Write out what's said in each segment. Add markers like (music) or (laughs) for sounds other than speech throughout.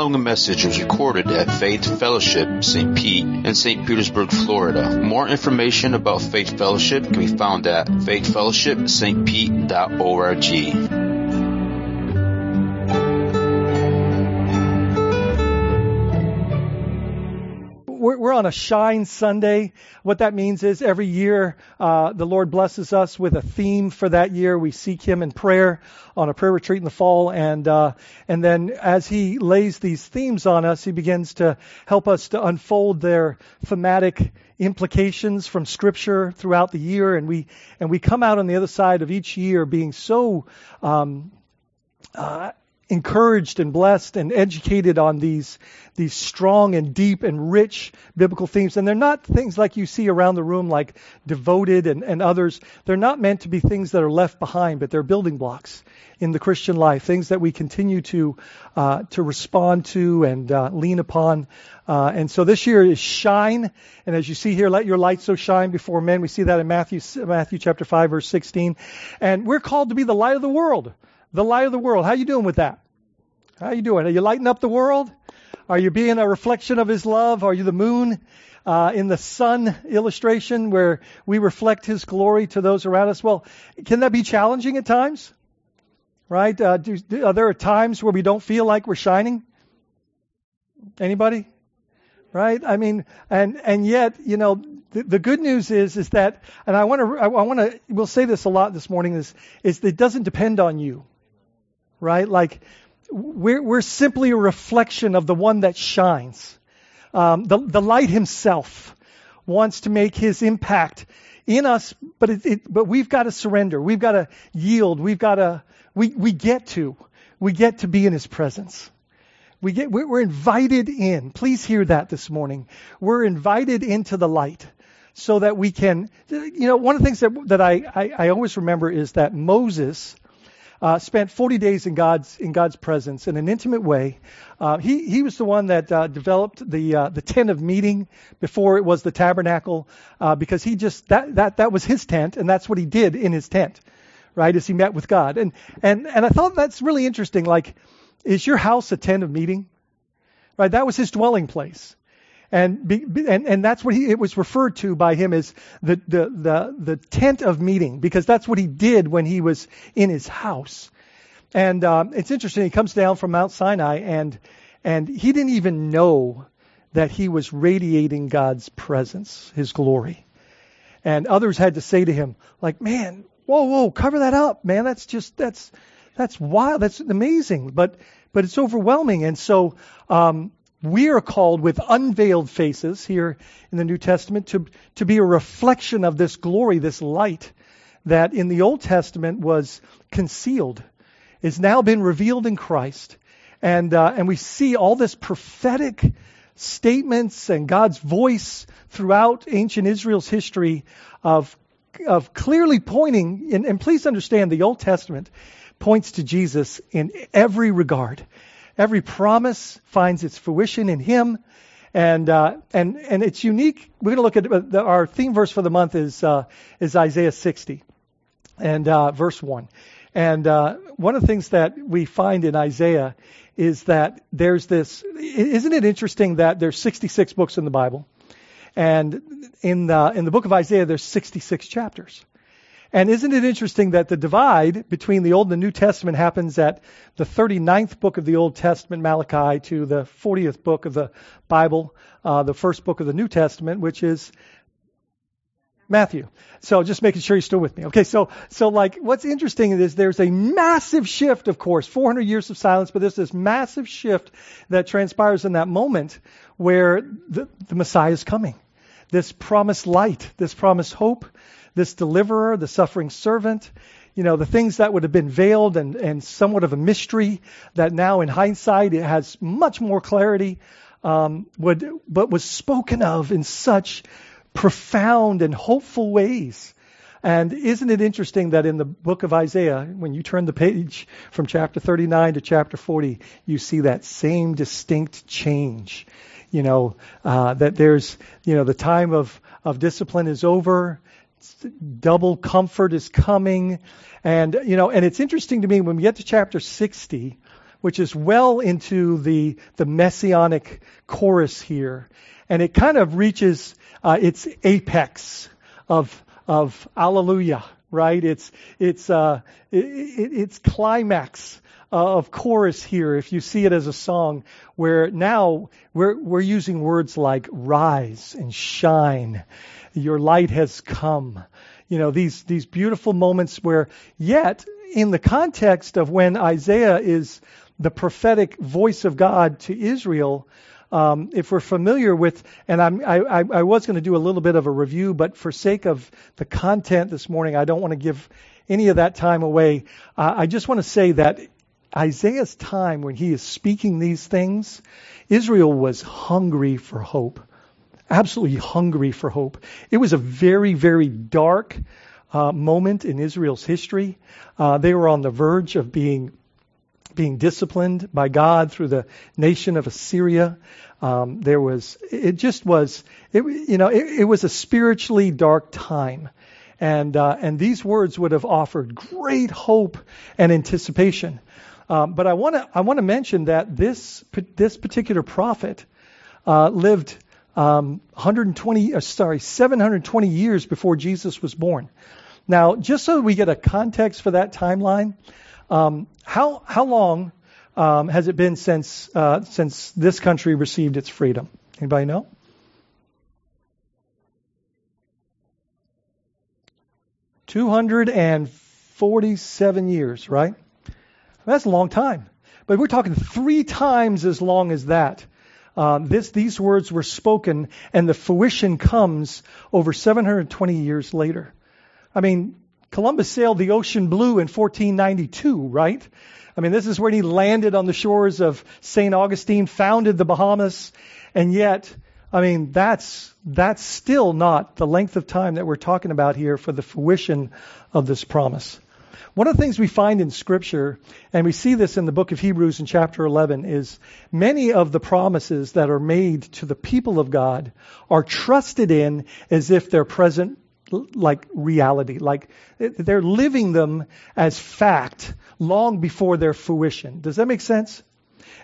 following message was recorded at Faith Fellowship St. Pete in St. Petersburg, Florida. More information about Faith Fellowship can be found at faithfellowshipstpete.org. on a Shine Sunday. What that means is every year uh, the Lord blesses us with a theme for that year. We seek Him in prayer on a prayer retreat in the fall, and uh, and then as He lays these themes on us, He begins to help us to unfold their thematic implications from Scripture throughout the year, and we and we come out on the other side of each year being so. Um, uh, encouraged and blessed and educated on these these strong and deep and rich biblical themes. And they're not things like you see around the room like devoted and, and others. They're not meant to be things that are left behind but they're building blocks in the christian life things that we continue to uh, to respond to and uh, lean upon. Uh, and so this year is shine. And as you see here let your light so shine before men. We see that in matthew matthew chapter 5 verse 16 and we're called to be the light of the world the light of the world. How are you doing with that? How are you doing? Are you lighting up the world? Are you being a reflection of His love? Are you the moon uh, in the sun illustration where we reflect His glory to those around us? Well, can that be challenging at times? Right? Uh, do, do, are there times where we don't feel like we're shining? Anybody? Right? I mean, and and yet, you know, the, the good news is is that, and I want to I want to we'll say this a lot this morning is is it doesn't depend on you right? Like we're, we're simply a reflection of the one that shines. Um, the, the light himself wants to make his impact in us, but it, it, but we've got to surrender. We've got to yield. We've got to we we get to we get to be in his presence. We get we're invited in. Please hear that this morning. We're invited into the light so that we can. You know, one of the things that that I I, I always remember is that Moses uh, spent 40 days in God's in God's presence in an intimate way. Uh, he he was the one that uh, developed the uh, the tent of meeting before it was the tabernacle, uh, because he just that that that was his tent, and that's what he did in his tent, right? As he met with God, and and and I thought that's really interesting. Like, is your house a tent of meeting? Right, that was his dwelling place and be, and and that's what he it was referred to by him as the the the the tent of meeting because that's what he did when he was in his house. And um, it's interesting. He comes down from Mount Sinai and and he didn't even know that he was radiating God's presence, His glory. And others had to say to him, like, man, whoa, whoa, cover that up, man. That's just that's that's wild. That's amazing. But but it's overwhelming. And so um, we are called with unveiled faces here in the New Testament to, to be a reflection of this glory, this light that in the Old Testament was concealed, is now been revealed in Christ. And, uh, and we see all this prophetic statements and God's voice throughout ancient Israel's history of, of clearly pointing, and, and please understand the Old Testament points to Jesus in every regard. Every promise finds its fruition in Him. And, uh, and, and it's unique. We're going to look at the, our theme verse for the month is, uh, is Isaiah 60 and uh, verse 1. And uh, one of the things that we find in Isaiah is that there's this. Isn't it interesting that there's 66 books in the Bible, and in the in the book of Isaiah there's 66 chapters. And isn't it interesting that the divide between the Old and the New Testament happens at the 39th book of the Old Testament, Malachi, to the 40th book of the Bible, uh, the first book of the New Testament, which is Matthew. So just making sure you're still with me. Okay, so so like what's interesting is there's a massive shift, of course, 400 years of silence, but there's this massive shift that transpires in that moment where the, the Messiah is coming. This promised light, this promised hope, this deliverer, the suffering servant, you know, the things that would have been veiled and, and somewhat of a mystery that now in hindsight it has much more clarity, um, would, but was spoken of in such profound and hopeful ways. And isn't it interesting that in the book of Isaiah, when you turn the page from chapter 39 to chapter 40, you see that same distinct change. You know, uh, that there's, you know, the time of, of discipline is over double comfort is coming. And, you know, and it's interesting to me when we get to chapter 60, which is well into the, the messianic chorus here. And it kind of reaches uh, its apex of, of Alleluia, right? It's, it's, uh, it, it, it's climax uh, of chorus here, if you see it as a song, where now we're, we're using words like rise and shine. Your light has come. You know, these, these beautiful moments where yet in the context of when Isaiah is the prophetic voice of God to Israel, um, if we're familiar with, and I'm, I, I was going to do a little bit of a review, but for sake of the content this morning, I don't want to give any of that time away. Uh, I just want to say that Isaiah's time when he is speaking these things, Israel was hungry for hope. Absolutely hungry for hope. It was a very, very dark uh, moment in Israel's history. Uh, they were on the verge of being being disciplined by God through the nation of Assyria. Um, there was, it just was, it, you know, it, it was a spiritually dark time. And, uh, and these words would have offered great hope and anticipation. Um, but I want to I want to mention that this this particular prophet uh, lived um, 120 uh, sorry 720 years before Jesus was born. Now, just so we get a context for that timeline, um, how how long um, has it been since uh, since this country received its freedom? Anybody know? Two hundred and forty-seven years, right? That's a long time. But we're talking three times as long as that. Um, this, these words were spoken, and the fruition comes over 720 years later. I mean, Columbus sailed the ocean blue in 1492, right? I mean, this is when he landed on the shores of St. Augustine, founded the Bahamas, and yet, I mean, that's, that's still not the length of time that we're talking about here for the fruition of this promise. One of the things we find in Scripture, and we see this in the book of Hebrews in chapter 11, is many of the promises that are made to the people of God are trusted in as if they're present like reality, like they're living them as fact long before their fruition. Does that make sense?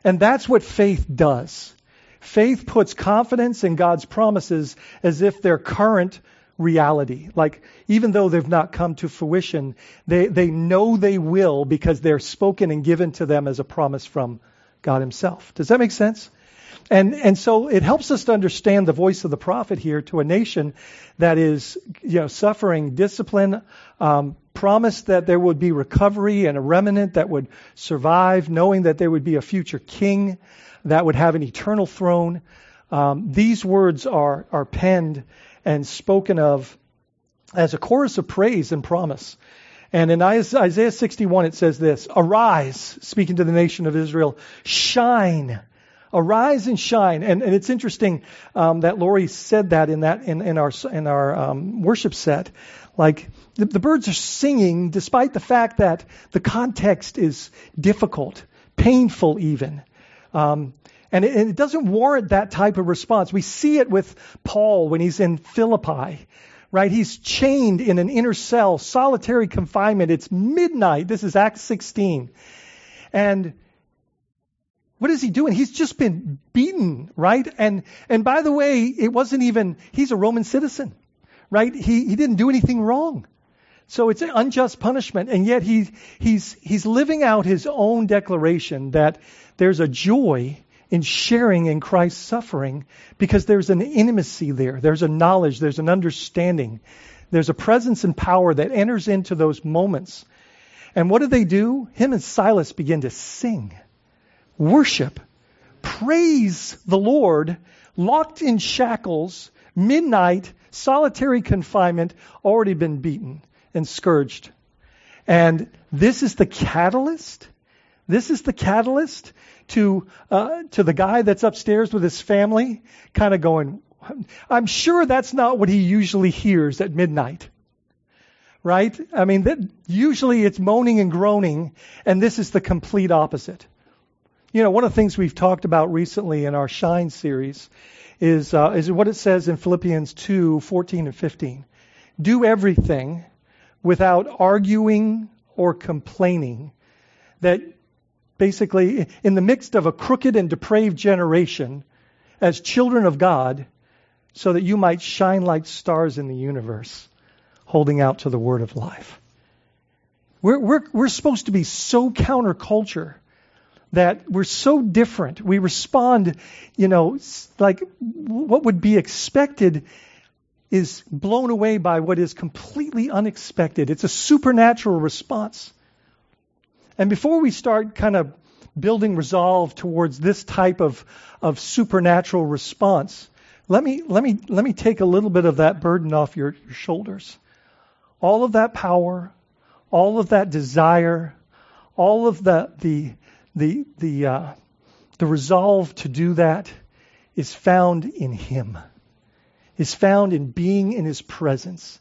And that's what faith does. Faith puts confidence in God's promises as if they're current reality. Like, even though they've not come to fruition, they, they know they will because they're spoken and given to them as a promise from God Himself. Does that make sense? And, and so it helps us to understand the voice of the prophet here to a nation that is, you know, suffering discipline, um, promised that there would be recovery and a remnant that would survive, knowing that there would be a future king that would have an eternal throne. Um, these words are, are penned and spoken of as a chorus of praise and promise. And in Isaiah 61, it says this Arise, speaking to the nation of Israel, shine. Arise and shine. And, and it's interesting um, that Lori said that in that in, in our in our um, worship set. Like the, the birds are singing despite the fact that the context is difficult, painful even. Um, and it, it doesn't warrant that type of response. We see it with Paul when he's in Philippi right? He's chained in an inner cell, solitary confinement. It's midnight. This is Acts 16. And what is he doing? He's just been beaten, right? And, and by the way, it wasn't even, he's a Roman citizen, right? He, he didn't do anything wrong. So it's an unjust punishment. And yet he, he's, he's living out his own declaration that there's a joy in sharing in Christ's suffering because there's an intimacy there. There's a knowledge, there's an understanding. There's a presence and power that enters into those moments. And what do they do? Him and Silas begin to sing, worship, praise the Lord, locked in shackles, midnight, solitary confinement, already been beaten and scourged. And this is the catalyst. This is the catalyst to uh, to the guy that's upstairs with his family, kind of going, I'm sure that's not what he usually hears at midnight. Right? I mean, that, usually it's moaning and groaning, and this is the complete opposite. You know, one of the things we've talked about recently in our Shine series is uh, is what it says in Philippians 2, 14 and 15. Do everything without arguing or complaining, that basically in the midst of a crooked and depraved generation as children of God so that you might shine like stars in the universe, holding out to the word of life. We're, we're, we're supposed to be so counterculture that we're so different. We respond, you know, like what would be expected is blown away by what is completely unexpected. It's a supernatural response. And before we start kind of building resolve towards this type of, of supernatural response, let me, let, me, let me take a little bit of that burden off your, your shoulders. All of that power, all of that desire, all of the, the, the, the, uh, the resolve to do that is found in Him, is found in being in His presence.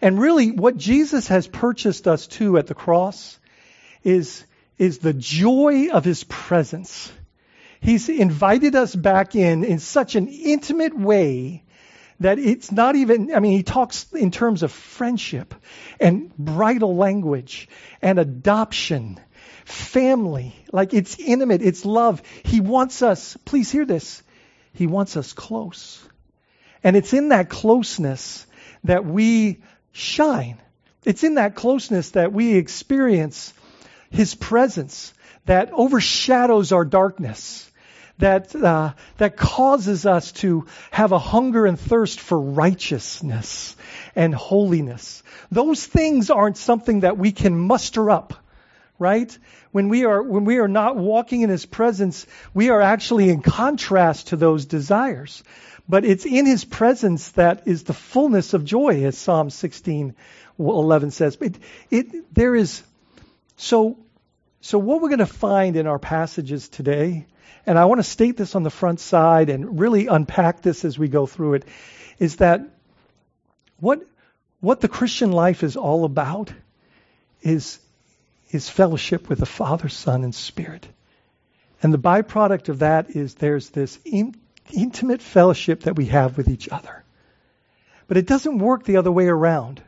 And really, what Jesus has purchased us to at the cross is, is the joy of His presence. He's invited us back in in such an intimate way that it's not even, I mean, he talks in terms of friendship and bridal language and adoption, family. Like it's intimate, it's love. He wants us, please hear this, he wants us close. And it's in that closeness that we shine. It's in that closeness that we experience his presence that overshadows our darkness that, uh, that causes us to have a hunger and thirst for righteousness and holiness. Those things aren't something that we can muster up, right? When we are, when we are not walking in His presence, we are actually in contrast to those desires. But it's in His presence that is the fullness of joy, as Psalm 16, 11 says. It, it, there is, so, so what we're going to find in our passages today and I want to state this on the front side and really unpack this as we go through it, is that what, what the Christian life is all about is, is fellowship with the Father, Son, and Spirit. And the byproduct of that is there's this in, intimate fellowship that we have with each other. But it doesn't work the other way around.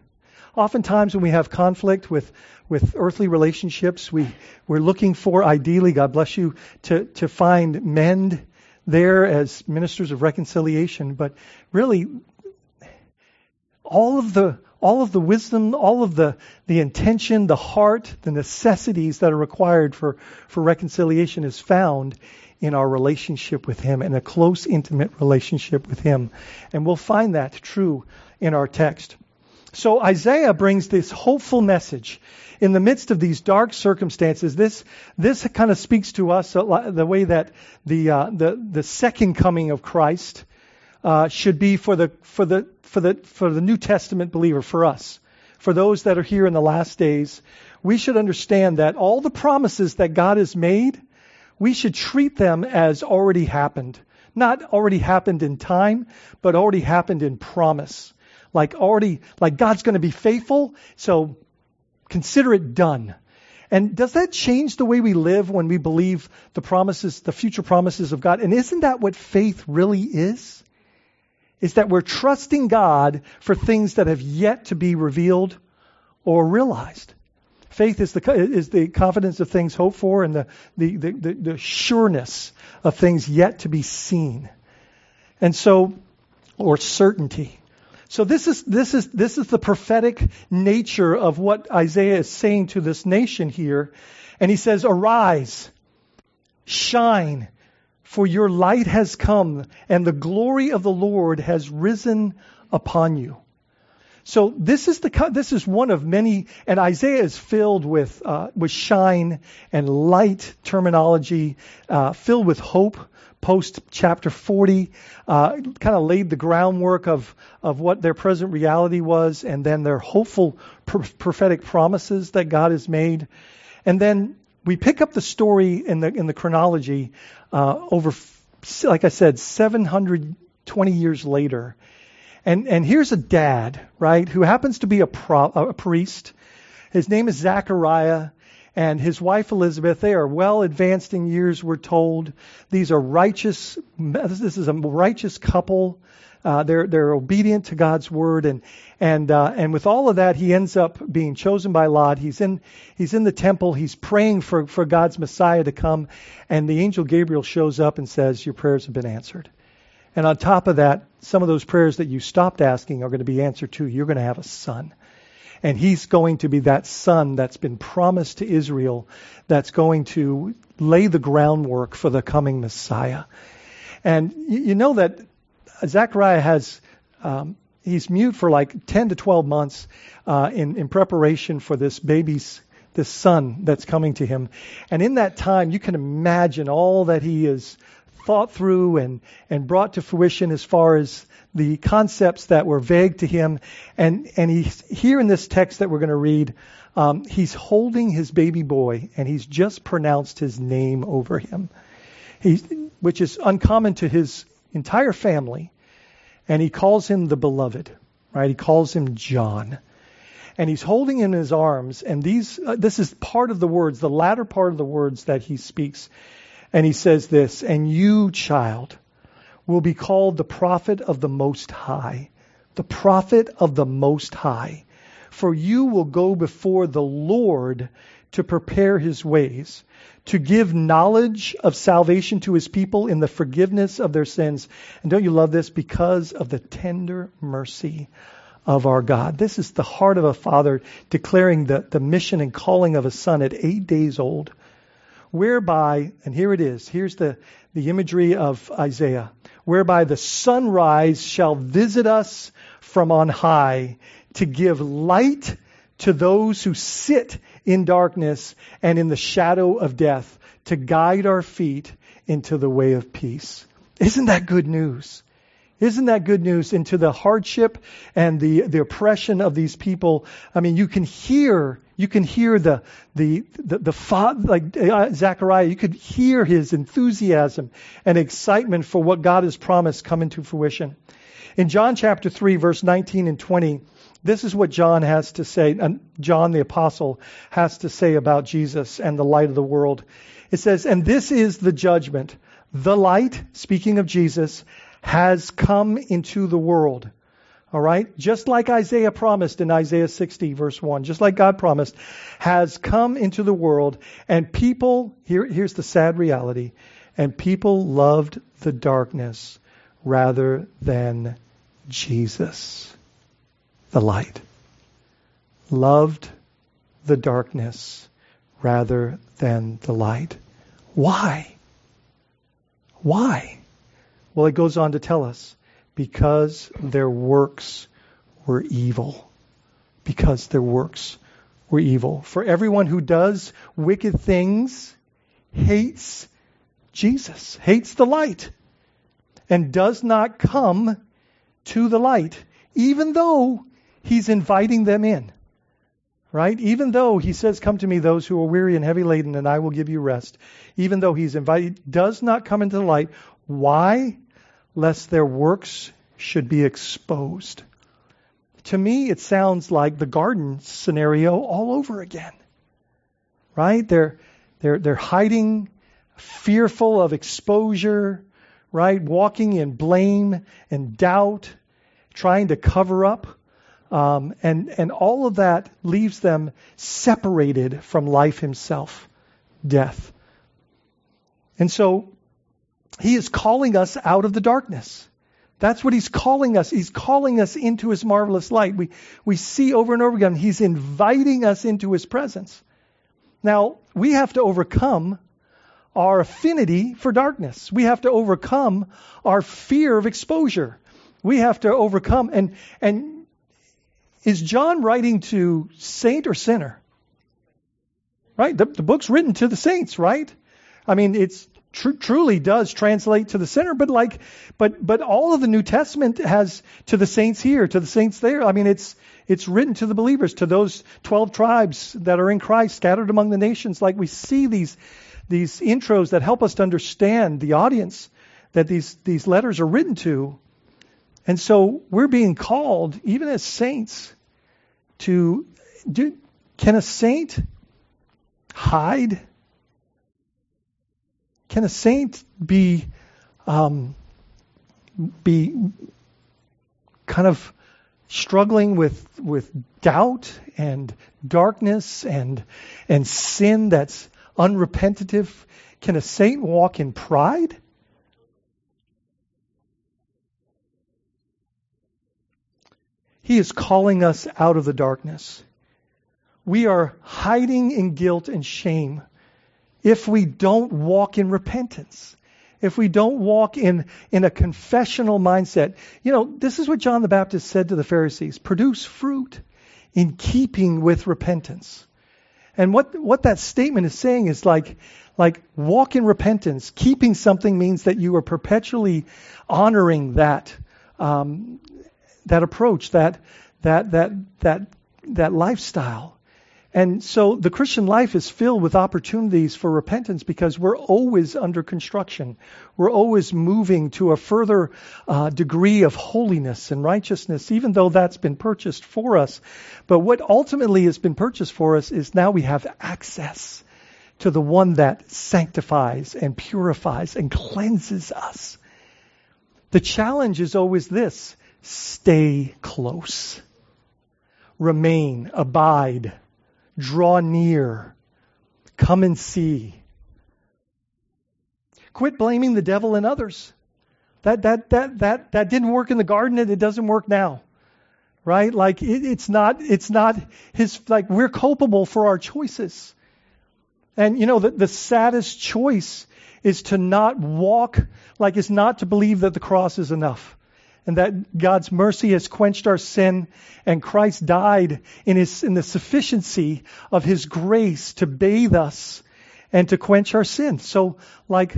Oftentimes, when we have conflict with, with earthly relationships, we, we're looking for, ideally, God bless you, to, to find mend there as ministers of reconciliation. But really, all of the all of the wisdom, all of the, the intention, the heart, the necessities that are required for, for reconciliation is found in our relationship with Him, in a close, intimate relationship with Him. And we'll find that true in our text. So Isaiah brings this hopeful message in the midst of these dark circumstances. This this kind of speaks to us the way that the uh, the the second coming of Christ uh, should be for the for the for the for the New Testament believer for us, for those that are here in the last days. We should understand that all the promises that God has made, we should treat them as already happened. Not already happened in time, but already happened in promise like already, like God's going to be faithful, so consider it done. And does that change the way we live when we believe the promises, the future promises of God? And isn't that what faith really is? Is that we're trusting God for things that have yet to be revealed or realized. Faith is the, is the confidence of things hoped for and the, the, the, the, the sureness of things yet to be seen. And so, or certainty. So this is, this is, this is the prophetic nature of what Isaiah is saying to this nation here. And he says, arise, shine, for your light has come and the glory of the Lord has risen upon you. So this is the this is one of many, and Isaiah is filled with uh, with shine and light terminology, uh, filled with hope post chapter 40, uh, kind of laid the groundwork of, of what their present reality was and then their hopeful pr- prophetic promises that God has made. And then we pick up the story in the, in the chronology uh, over, like I said, 720 years later. And, and here's a dad, right, who happens to be a, pro, a priest. His name is Zechariah and his wife Elizabeth. They are well advanced in years, we're told. These are righteous, this is a righteous couple. uh, they're they're obedient to God's word, and and uh, and with all of that, he ends up being chosen by Lot. He's in he's in the temple. He's praying for for God's Messiah to come, and the angel Gabriel shows up and says, "Your prayers have been answered." And on top of that, some of those prayers that you stopped asking are going to be answered too. You're going to have a son. And he's going to be that son that's been promised to Israel that's going to lay the groundwork for the coming Messiah. And you know that Zechariah has, um, he's mute for like 10 to 12 months uh, in, in preparation for this baby's, this son that's coming to him. And in that time, you can imagine all that he has thought through and, and brought to fruition as far as the concepts that were vague to him. And, and he's here in this text that we're going to read, um, he's holding his baby boy and he's just pronounced his name over him, he, which is uncommon to his entire family. And he calls him the beloved, right? He calls him John. And he's holding him in his arms. And these, uh, this is part of the words, the latter part of the words that he speaks. And he says this, and you, child, will be called the prophet of the Most High. The prophet of the Most High. For you will go before the Lord to prepare his ways, to give knowledge of salvation to his people in the forgiveness of their sins. And don't you love this? Because of the tender mercy of our God. This is the heart of a father declaring the, the mission and calling of a son at eight days old. Whereby, and here it is, here's the, the imagery of Isaiah, whereby the sunrise shall visit us from on high to give light to those who sit in darkness and in the shadow of death, to guide our feet into the way of peace. Isn't that good news? Isn't that good news into the hardship and the, the oppression of these people? I mean, you can hear, you can hear the, the, the, the like uh, Zechariah, you could hear his enthusiasm and excitement for what God has promised come into fruition. In John chapter 3, verse 19 and 20, this is what John has to say, and John the apostle has to say about Jesus and the light of the world. It says, and this is the judgment. The light, speaking of Jesus, has come into the world. All right? Just like Isaiah promised in Isaiah 60, verse 1, just like God promised, has come into the world, and people, here, here's the sad reality, and people loved the darkness rather than Jesus the light, loved the darkness rather than the light. Why? Why? Well, it goes on to tell us because their works were evil. Because their works were evil. For everyone who does wicked things hates Jesus, hates the light, and does not come to the light, even though he's inviting them in. Right? Even though he says, Come to me, those who are weary and heavy laden, and I will give you rest. Even though he's invited, does not come into the light. Why? Lest their works should be exposed. To me, it sounds like the garden scenario all over again. Right? They're, they're, they're hiding, fearful of exposure, right? Walking in blame and doubt, trying to cover up um, and, and all of that leaves them separated from life himself, death. And so he is calling us out of the darkness. That's what he's calling us. He's calling us into his marvelous light. We, we see over and over again, he's inviting us into his presence. Now, we have to overcome our affinity for darkness. We have to overcome our fear of exposure. We have to overcome, and, and is John writing to saint or sinner? Right? The, the book's written to the saints, right? I mean, it's tr- truly does translate to the sinner, but like, but but all of the New Testament has to the saints here, to the saints there. I mean, it's it's written to the believers, to those twelve tribes that are in Christ, scattered among the nations. Like we see these these intros that help us to understand the audience that these these letters are written to. And so we're being called, even as saints, to do. Can a saint hide? Can a saint be um, be kind of struggling with with doubt and darkness and and sin that's unrepentative, can a saint walk in pride? He is calling us out of the darkness. We are hiding in guilt and shame if we don't walk in repentance if we don't walk in, in a confessional mindset. You know, this is what John the Baptist said to the Pharisees produce fruit in keeping with repentance. And what, what that statement is saying is like, like walk in repentance. Keeping something means that you are perpetually honoring that, um, that approach, that, that, that, that, that lifestyle. And so the Christian life is filled with opportunities for repentance because we're always under construction. We're always moving to a further uh, degree of holiness and righteousness, even though that's been purchased for us. But what ultimately has been purchased for us is now we have access to the one that sanctifies and purifies and cleanses us. The challenge is always this stay close, remain, abide Draw near. Come and see. Quit blaming the devil and others. That, that, that, that, that didn't work in the garden and it doesn't work now. Right? Like, it, it's not, it's not his, like, we're culpable for our choices. And, you know, the, the saddest choice is to not walk, like, is not to believe that the cross is enough and that God's mercy has quenched our sin, and Christ died in, his, in the sufficiency of His grace to bathe us and to quench our sin. So, like,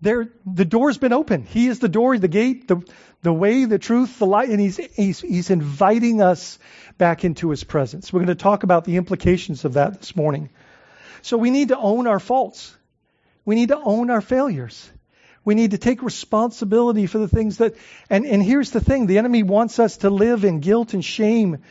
there, the door's been open. He is the door, the gate, the, the way, the truth, the light, and he's, he's, he's inviting us back into His presence. We're going to talk about the implications of that this morning. So we need to own our faults. We need to own our failures. We need to take responsibility for the things that, and, and here's the thing, the enemy wants us to live in guilt and shame,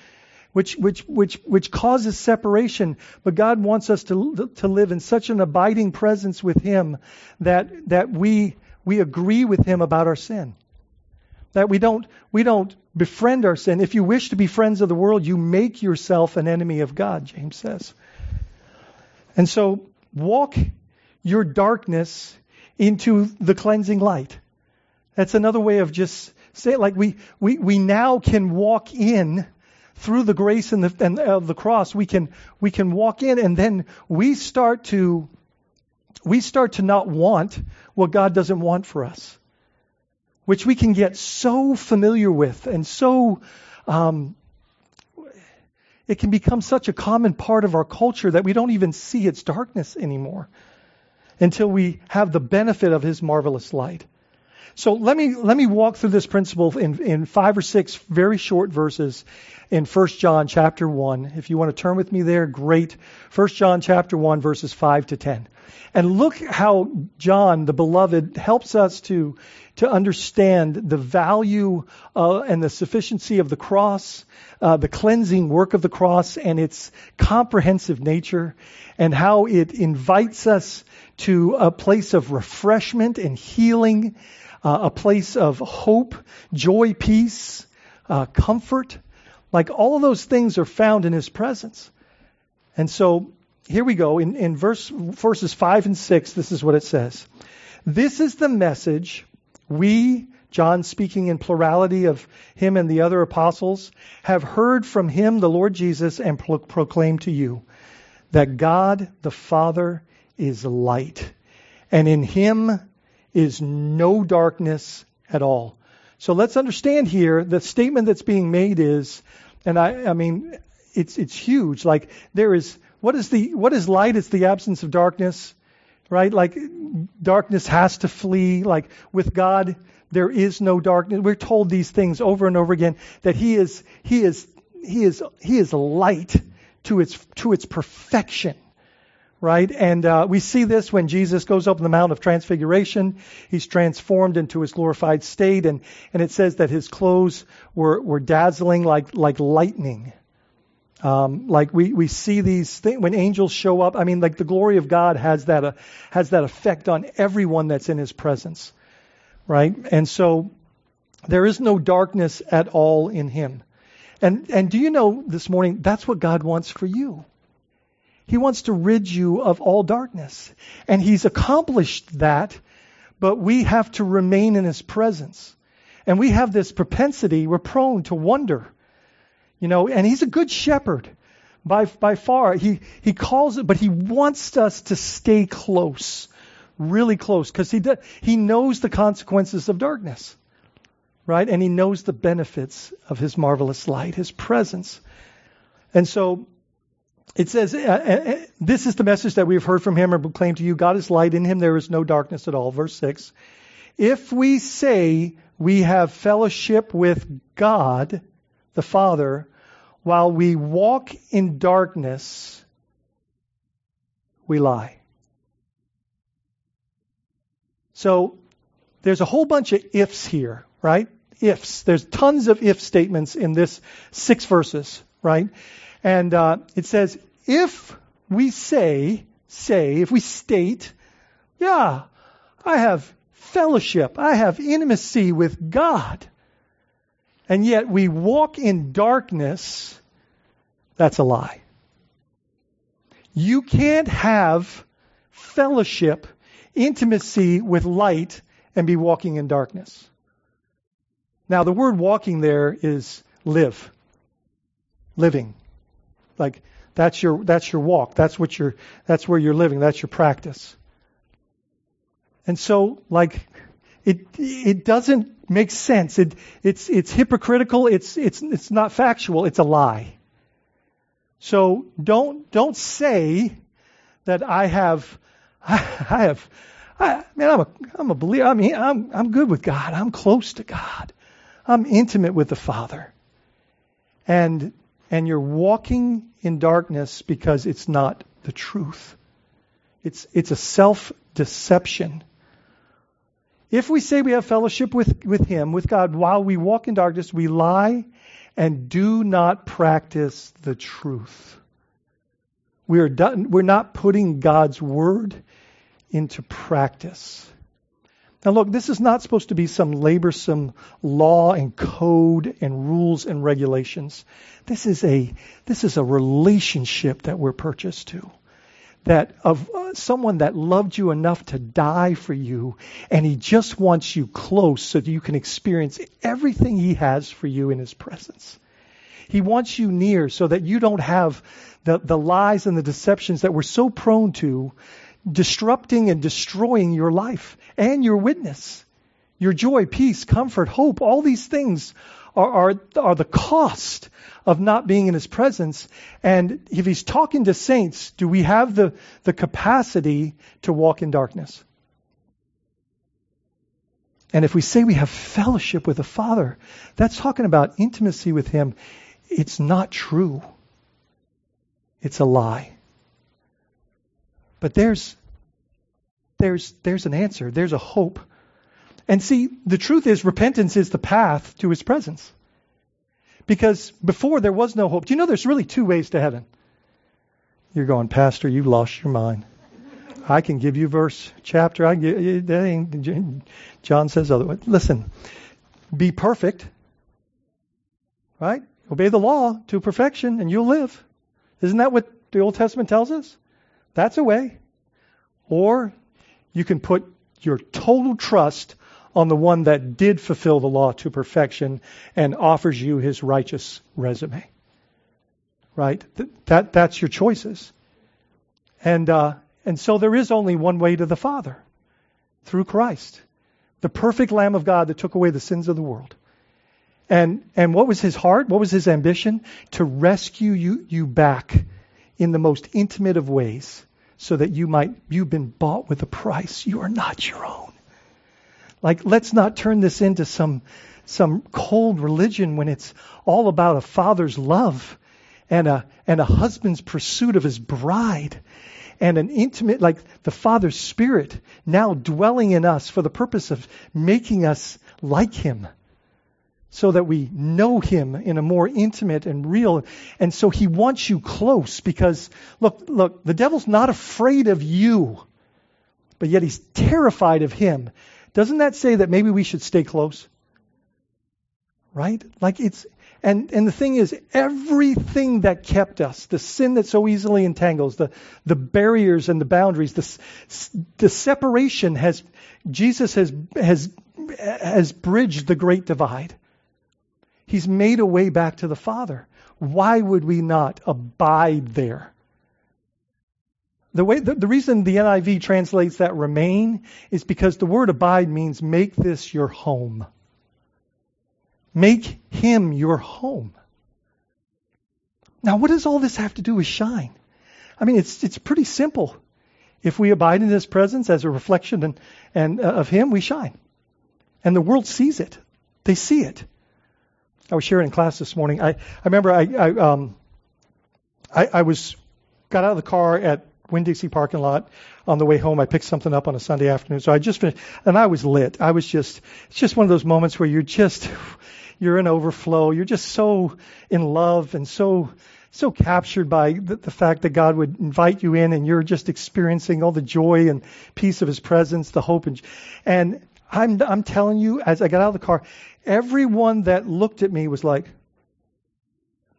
which, which, which, which causes separation. But God wants us to, to live in such an abiding presence with Him that, that we, we agree with Him about our sin. That we don't, we don't befriend our sin. If you wish to be friends of the world, you make yourself an enemy of God, James says. And so walk your darkness into the cleansing light. That's another way of just saying, like we, we, we now can walk in through the grace and the, and of the cross. We can, we can walk in and then we start to, we start to not want what God doesn't want for us, which we can get so familiar with and so, um, it can become such a common part of our culture that we don't even see its darkness anymore until we have the benefit of his marvelous light. So let me let me walk through this principle in, in five or six very short verses in 1 John chapter 1. If you want to turn with me there, great. 1 John chapter 1 verses 5 to 10. And look how John, the beloved, helps us to, to understand the value uh, and the sufficiency of the cross, uh, the cleansing work of the cross, and its comprehensive nature, and how it invites us to a place of refreshment and healing, uh, a place of hope, joy, peace, uh, comfort. Like all of those things are found in his presence. And so here we go. In, in verse, verses 5 and 6, this is what it says. This is the message we, John speaking in plurality of him and the other apostles, have heard from him, the Lord Jesus, and pro- proclaim to you that God the Father is light, and in him is no darkness at all. So let's understand here the statement that's being made is, and I, I mean, it's it's huge. Like there is what is the what is light? It's the absence of darkness, right? Like darkness has to flee. Like with God, there is no darkness. We're told these things over and over again that He is He is He is He is light to its to its perfection right? And uh, we see this when Jesus goes up on the Mount of Transfiguration. He's transformed into his glorified state, and, and it says that his clothes were, were dazzling like, like lightning. Um, like we, we see these things when angels show up. I mean, like the glory of God has that uh, has that effect on everyone that's in His presence, right? And so There is no darkness at all in him. And, and do you know this morning, that's what God wants for you. He wants to rid you of all darkness. And he's accomplished that, but we have to remain in his presence. And we have this propensity, we're prone to wonder. You know, and he's a good shepherd by, by far. He, he calls it, but he wants us to stay close, really close, because he, he knows the consequences of darkness right? And he knows the benefits of his marvelous light, his presence. And so it says, uh, uh, uh, This is the message that we have heard from him and proclaimed to you God is light, in him there is no darkness at all. Verse 6. If we say we have fellowship with God, the Father, while we walk in darkness, we lie. So there's a whole bunch of ifs here, right? ifs. There's tons of if statements in this six verses, right? And uh, it says, if we say, say, if we state, yeah, I have fellowship, I have intimacy with God, and yet we walk in darkness, that's a lie. You can't have fellowship, intimacy with light, and be walking in darkness. Now, the word walking there is live, living. Like that's your that's your walk. That's what you're that's where you're living. That's your practice. And so, like, it it doesn't make sense. It it's it's hypocritical. It's it's it's not factual. It's a lie. So don't don't say that I have (laughs) I have I mean I'm a I'm a believer. I mean I'm I'm good with God. I'm close to God. I'm intimate with the Father. And and you're walking in darkness because it's not the truth. It's it's a self-deception. If we say we have fellowship with, with Him, with God, while we walk in darkness, we lie and do not practice the truth. We are done, we're not putting God's word into practice. Now, look, this is not supposed to be some laborsome law and code and rules and regulations. This is a this is a relationship that we're purchased to. That of uh, someone that loved you enough to die for you, and he just wants you close so that you can experience everything he has for you in his presence. He wants you near so that you don't have the, the lies and the deceptions that we're so prone to disrupting and destroying your life and your witness. Your joy, peace, comfort, hope, all these things are, are, are the cost of not being in his presence. And if he's talking to saints, do we have the, the capacity to walk in darkness? And if we say we have fellowship with the Father, that's talking about intimacy with him. It's not true. It's a lie. But there's there's there's an answer. There's a hope. And see, the truth is repentance is the path to his presence. Because before there was no hope. Do you know there's really two ways to heaven? You're going, Pastor, you lost your mind. I can give you verse, chapter. I that John says otherwise. Listen, be perfect, right? Obey the law to perfection, and you'll live. Isn't that what the Old Testament tells us? That's a way. Or you can put your total trust on the one that did fulfill the law to perfection and offers you his righteous resume. Right? That, that's your choices. And, uh, and so there is only one way to the Father through Christ, the perfect Lamb of God that took away the sins of the world. And, and what was his heart? What was his ambition? To rescue you, you back in the most intimate of ways so that you might, you've been bought with a price. You are not your own. Like, let's not turn this into some, some cold religion when it's all about a father's love and a, and a husband's pursuit of his bride and an intimate, like the Father's Spirit now dwelling in us for the purpose of making us like Him so that we know him in a more intimate and real. And so he wants you close because look look the devil's not afraid of you but yet he's terrified of him doesn't that say that maybe we should stay close Right? Like it's and and the thing is everything that kept us, the sin that so easily entangles, the the barriers and the boundaries, the the separation has Jesus has has has bridged the great divide. He's made a way back to the Father. Why would we not abide there? The, way, the, the reason the NIV translates that remain is because the word abide means make this your home. Make him your home. Now, what does all this have to do with shine? I mean, it's, it's pretty simple. If we abide in his presence as a reflection and, and, uh, of him, we shine. And the world sees it. They see it. I was sharing in class this morning. I, I remember I, I, um, I, I was got out of the car at Winn parking lot on the way home. I picked something up on a Sunday afternoon, so I just finished, and I was lit. I was just, it's just one of those moments where you're just, (laughs) you're in overflow. You're just so in love and so, so captured by the, the fact that God would invite you in, and you're just experiencing all the joy and peace of His presence, the hope, and, and I'm, I'm telling you, as I got out of the car, everyone that looked at me was like,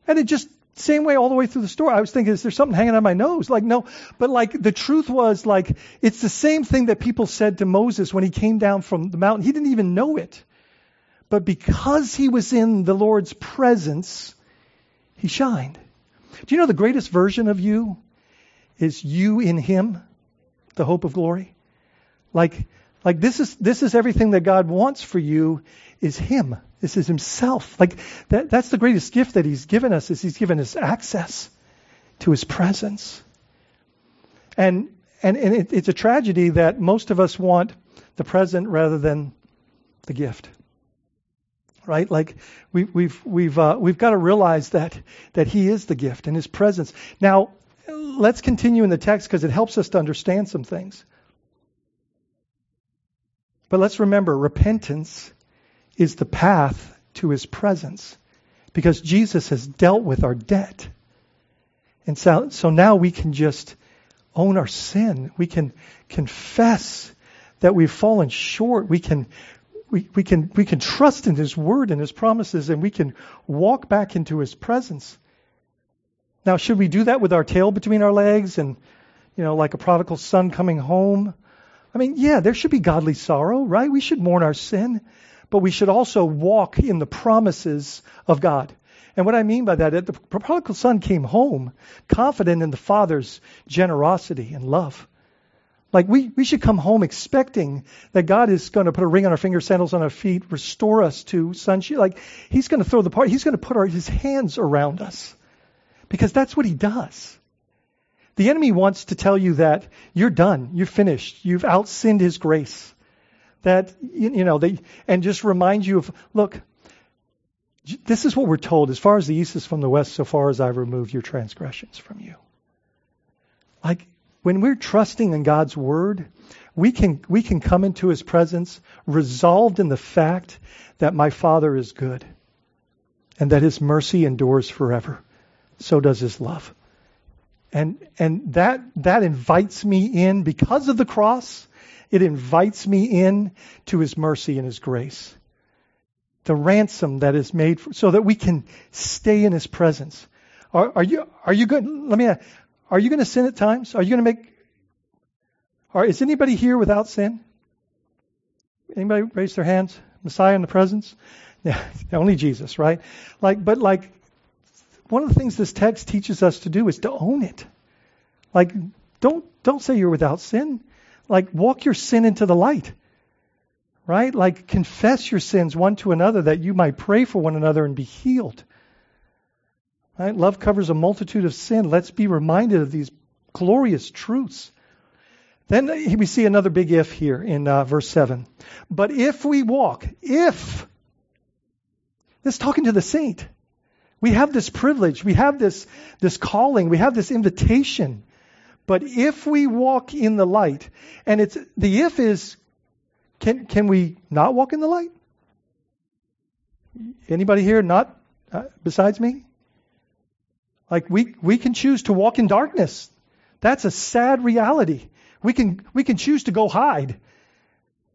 and it just same way all the way through the store. I was thinking, is there something hanging on my nose? Like, no. But like, the truth was, like, it's the same thing that people said to Moses when he came down from the mountain. He didn't even know it. But because he was in the Lord's presence, he shined. Do you know the greatest version of you is you in him, the hope of glory? Like, like this is this is everything that God wants for you is him. This is himself. Like that that's the greatest gift that he's given us is he's given us access to his presence. And and, and it, it's a tragedy that most of us want the present rather than the gift. Right? Like we, we've we've uh, we've got to realize that that He is the gift and His presence. Now, let's continue in the text because it helps us to understand some things. But let's remember, repentance is the path to his presence because Jesus has dealt with our debt. And so, so now we can just own our sin. We can confess that we've fallen short. We can, we, we can, we can trust in his word and his promises and we can walk back into his presence. Now, should we do that with our tail between our legs and, you know, like a prodigal son coming home? I mean, yeah, there should be godly sorrow, right? We should mourn our sin, but we should also walk in the promises of God. And what I mean by that the prodigal son came home confident in the father's generosity and love. Like we, we should come home expecting that God is going to put a ring on our finger, sandals on our feet, restore us to sonship. Like He's going to throw the part. He's going to put our, His hands around us, because that's what He does. The enemy wants to tell you that you're done, you're finished, you've outsinned his grace. That, you know, they, and just remind you of, look, this is what we're told. As far as the east is from the west, so far as I've removed your transgressions from you. Like, when we're trusting in God's word, we can, we can come into his presence resolved in the fact that my Father is good and that his mercy endures forever. So does his love. And, and that, that invites me in because of the cross. It invites me in to his mercy and his grace. The ransom that is made for, so that we can stay in his presence. Are, are you, are you going, let me ask, are you going to sin at times? Are you going to make, are, is anybody here without sin? Anybody raise their hands? Messiah in the presence? (laughs) Yeah, only Jesus, right? Like, but like, one of the things this text teaches us to do is to own it. Like, don't don't say you're without sin. Like, walk your sin into the light. Right? Like, confess your sins one to another that you might pray for one another and be healed. Right? Love covers a multitude of sin. Let's be reminded of these glorious truths. Then we see another big if here in uh, verse 7. But if we walk, if, this talking to the saint, we have this privilege, we have this, this calling, we have this invitation. But if we walk in the light, and it's the if is can can we not walk in the light? Anybody here not uh, besides me? Like we we can choose to walk in darkness. That's a sad reality. We can we can choose to go hide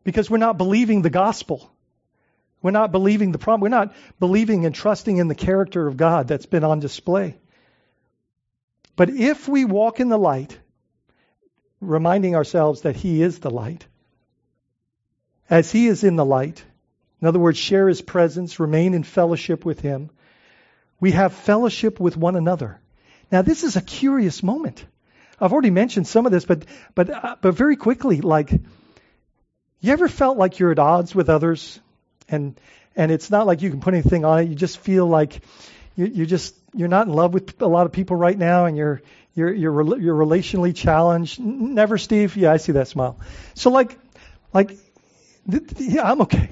because we're not believing the gospel. We're not believing the prom. We're not believing and trusting in the character of God that's been on display. But if we walk in the light, reminding ourselves that He is the light, as He is in the light, in other words, share His presence, remain in fellowship with Him, we have fellowship with one another. Now, this is a curious moment. I've already mentioned some of this, but but uh, but very quickly, like, you ever felt like you're at odds with others, and and it's not like you can put anything on it. You just feel like you, you just you're not in love with a lot of people right now, and you're you're you're you're relationally challenged. Never, Steve. Yeah, I see that smile. So like like yeah, I'm okay.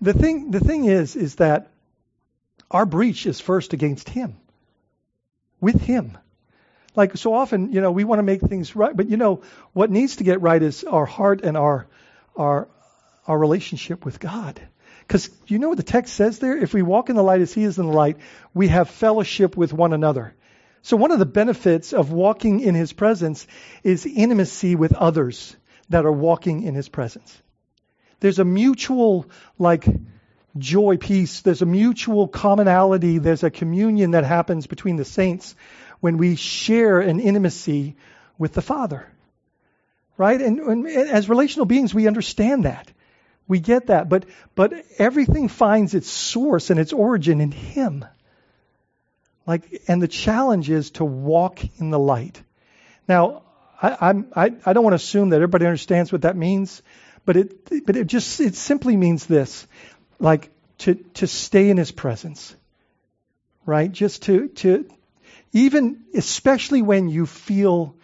The thing the thing is is that our breach is first against him. With him. Like so often, you know, we want to make things right, but you know, what needs to get right is our heart and our our our relationship with God. Because you know what the text says there? If we walk in the light as He is in the light, we have fellowship with one another. So one of the benefits of walking in His presence is intimacy with others that are walking in His presence. There's a mutual, like, joy, peace. There's a mutual commonality. There's a communion that happens between the saints when we share an intimacy with the Father. Right? And, and as relational beings, we understand that. We get that, but but everything finds its source and its origin in Him. Like, and the challenge is to walk in the light. Now, I, I'm I, I don't want to assume that everybody understands what that means, but it but it just it simply means this, like to to stay in His presence, right? Just to to even especially when you feel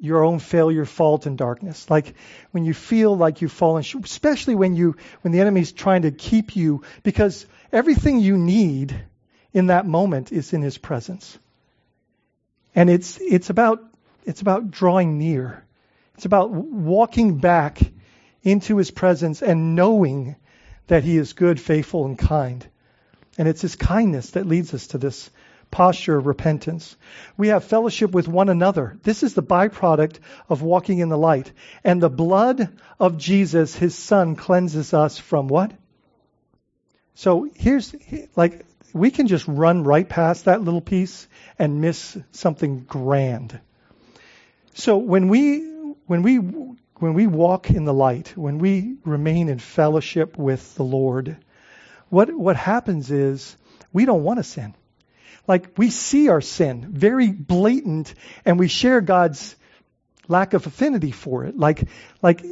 your own failure, fault, and darkness. Like when you feel like you've fallen, especially when you when the enemy's trying to keep you, because everything you need in that moment is in His presence. And it's it's about it's about drawing near. It's about walking back into His presence and knowing that He is good, faithful, and kind. And it's His kindness that leads us to this posture of repentance. We have fellowship with one another. This is the byproduct of walking in the light. And the blood of Jesus, his son, cleanses us from what? So here's, like, we can just run right past that little piece and miss something grand. So when we, when we, when we walk in the light, when we remain in fellowship with the Lord, what, what happens is we don't want to sin like we see our sin very blatant and we share God's lack of affinity for it. Like, like,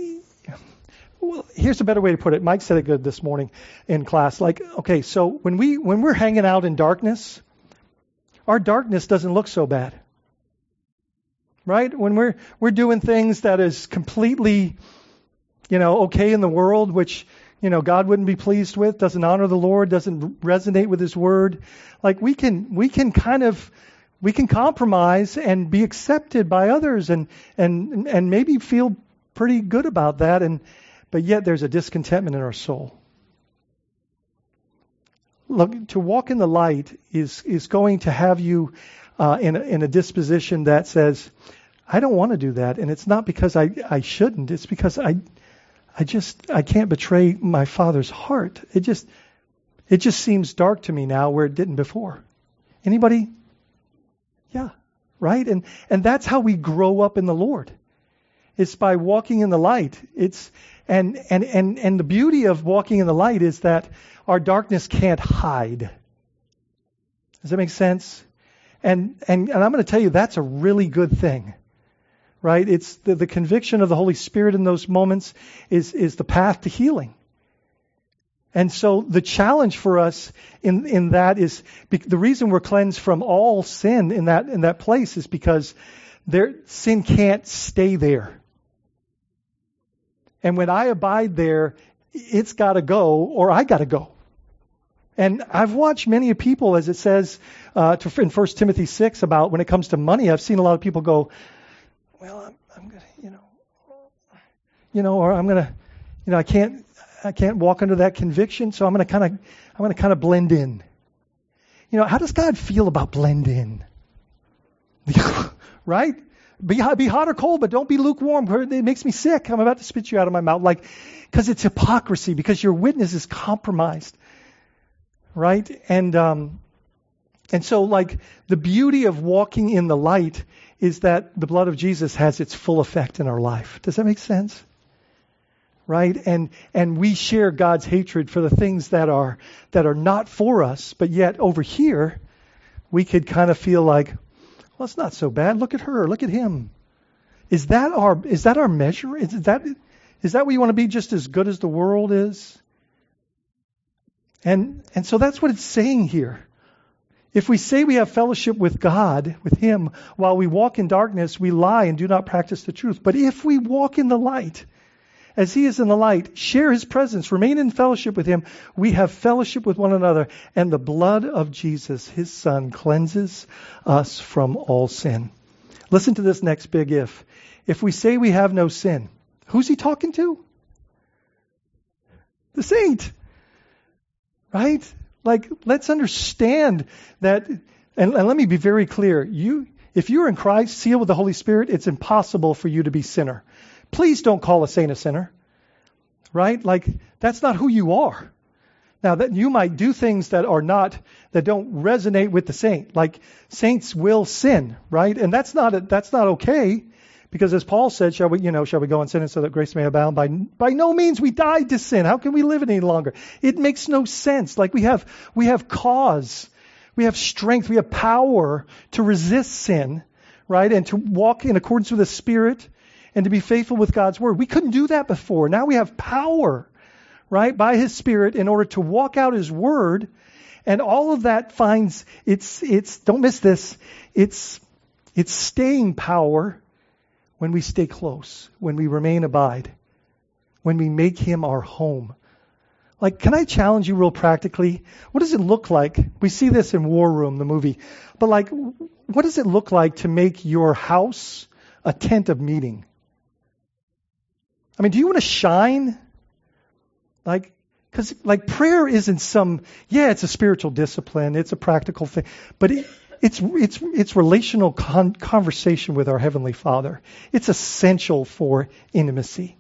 well, here's a better way to put it. Mike said it good this morning in class. Like, okay, so when we, when we're hanging out in darkness, our darkness doesn't look so bad. Right? When we're, we're doing things that is completely, you know, okay in the world, which, you know, God wouldn't be pleased with, doesn't honor the Lord, doesn't resonate with His Word. Like we can, we can kind of, we can compromise and be accepted by others and, and, and maybe feel pretty good about that. And, but yet there's a discontentment in our soul. Look, to walk in the light is, is going to have you uh, in, a, in a disposition that says, I don't want to do that. And it's not because I, I shouldn't. It's because I, I just I can't betray my father's heart. It just it just seems dark to me now where it didn't before. Anybody? Yeah, right? And and that's how we grow up in the Lord. It's by walking in the light. It's and and and and the beauty of walking in the light is that our darkness can't hide. Does that make sense? And and, and I'm going to tell you that's a really good thing right? It's the, the conviction of the Holy Spirit in those moments is, is the path to healing. And so the challenge for us in, in that is the reason we're cleansed from all sin in that, in that place is because there, sin can't stay there. And when I abide there, it's got to go or I got to go. And I've watched many people, as it says uh, to, in 1 Timothy 6 about when it comes to money, I've seen a lot of people go, well, I'm, I'm gonna, you know, you know, or I'm gonna, you know, I can't, I can't walk under that conviction, so I'm gonna kind of, I'm gonna kind of blend in. You know, how does God feel about blend in? (laughs) right? Be, hot, be hot or cold, but don't be lukewarm. It makes me sick. I'm about to spit you out of my mouth. Like, because it's hypocrisy, because your witness is compromised. right? And um, and so like the beauty of walking in the light is that the blood of Jesus has its full effect in our life. Does that make sense? Right? And and we share God's hatred for the things that are that are not for us, but yet over here we could kind of feel like, well, it's not so bad. Look at her. Look at him. Is that our is that our measure? Is that is that what you want to be just as good as the world is? And and so that's what it's saying here. If we say we have fellowship with God, with Him, while we walk in darkness, we lie and do not practice the truth. But if we walk in the light, as He is in the light, share His presence, remain in fellowship with Him, we have fellowship with one another, and the blood of Jesus, His Son, cleanses us from all sin. Listen to this next big if. If we say we have no sin, who's He talking to? The saint. Right? Like, let's understand that, and, and let me be very clear. You, if you're in Christ, sealed with the Holy Spirit, it's impossible for you to be sinner. Please don't call a saint a sinner. Right? Like, that's not who you are. Now that you might do things that are not that don't resonate with the saint, like saints will sin, right? And that's not that's not okay. Because as Paul said, shall we, you know, shall we go on sinning so that grace may abound? By, by no means we died to sin. How can we live any longer? It makes no sense. Like we have, we have cause. We have strength. We have power to resist sin, right? And to walk in accordance with the Spirit and to be faithful with God's Word. We couldn't do that before. Now we have power, right? By His Spirit in order to walk out His Word. And all of that finds its, its, don't miss this, it's, it's staying power when we stay close, when we remain abide, when we make him our home. Like, can I challenge you real practically? What does it look like? We see this in War Room, the movie. But like, what does it look like to make your house a tent of meeting? I mean, do you want to shine? Like, because like prayer isn't some, yeah, it's a spiritual discipline, it's a practical thing, but it's, it's, it's relational con- conversation with our Heavenly Father. It's essential for intimacy.